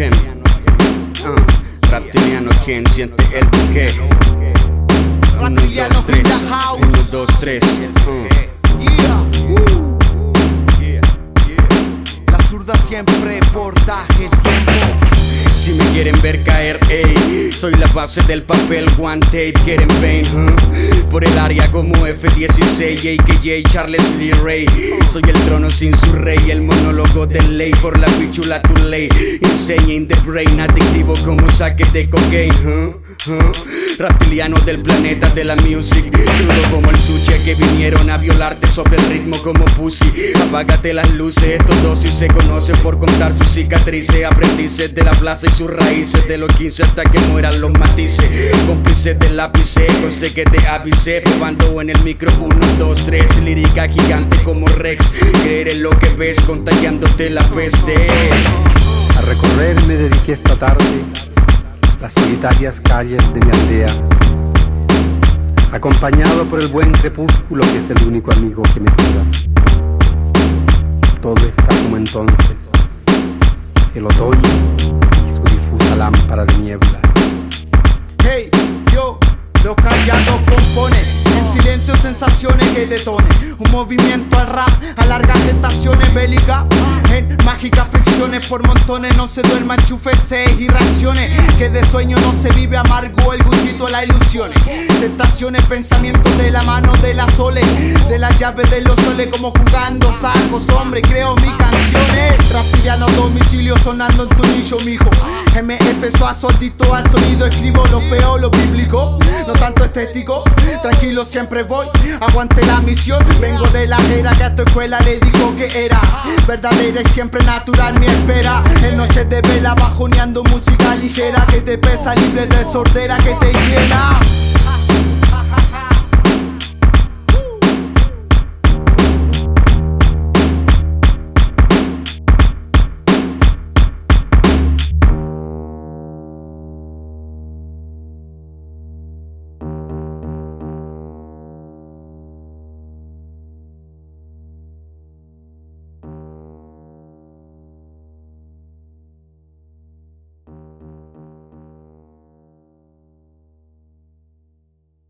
gen. Uh, reptiliano gen, siente el buque. Uno, Reptiliano dos, tres. in the house. Uno, dos, tres. Uh. Yeah. La zurda siempre porta el tiempo. Si me quieren ver caer, ey, soy la base del papel, one tape, quieren pain, huh? Por el área como F-16, AKJ Charles Lee Ray. Soy el trono sin su rey, el monólogo de ley por la pichula tu ley. Insane in the brain, adictivo como saque de cocaine, huh? huh? Reptiliano del planeta de la music, crudo como el sushi que vinieron a violarte sobre el ritmo como pussy. Apágate las luces, estos dos sí se conocen por contar sus cicatrices, aprendices de la plaza y sus raíces, de los 15 hasta que mueran los matices. Cómplices del lápiz, conste que te avisé, probando en el micro 1, 2, 3, lírica gigante como Rex. Creer en lo que ves, contagiándote la peste. A recorrer me dediqué esta tarde las solitarias calles de mi aldea, acompañado por el buen crepúsculo que es el único amigo que me cura. Todo está como entonces, el otoño y su difusa lámpara de niebla. Hey, yo, lo callado compone. En silencio sensaciones que detonen. Un movimiento al rap, alarga gestaciones bélicas. Mágicas fricciones por montones no se duerma, enchúfese y reacciones. Que de sueño no se vive amargo el gustito a las ilusiones. Tentaciones, pensamientos de la mano de la sole. De la llave de los soles como jugando sacos, hombre, creo mis canciones. Rapiriano a domicilio sonando en tu nicho, mijo. MF suazo, adicto al sonido, escribo lo feo, lo bíblico, no tanto estético. Tranquilo, siempre voy, aguante la misión. Vengo de la era que a tu escuela le dijo que eras verdadera y siempre natural mi espera. En noches de vela bajoneando música ligera que te pesa libre de sordera que te llena.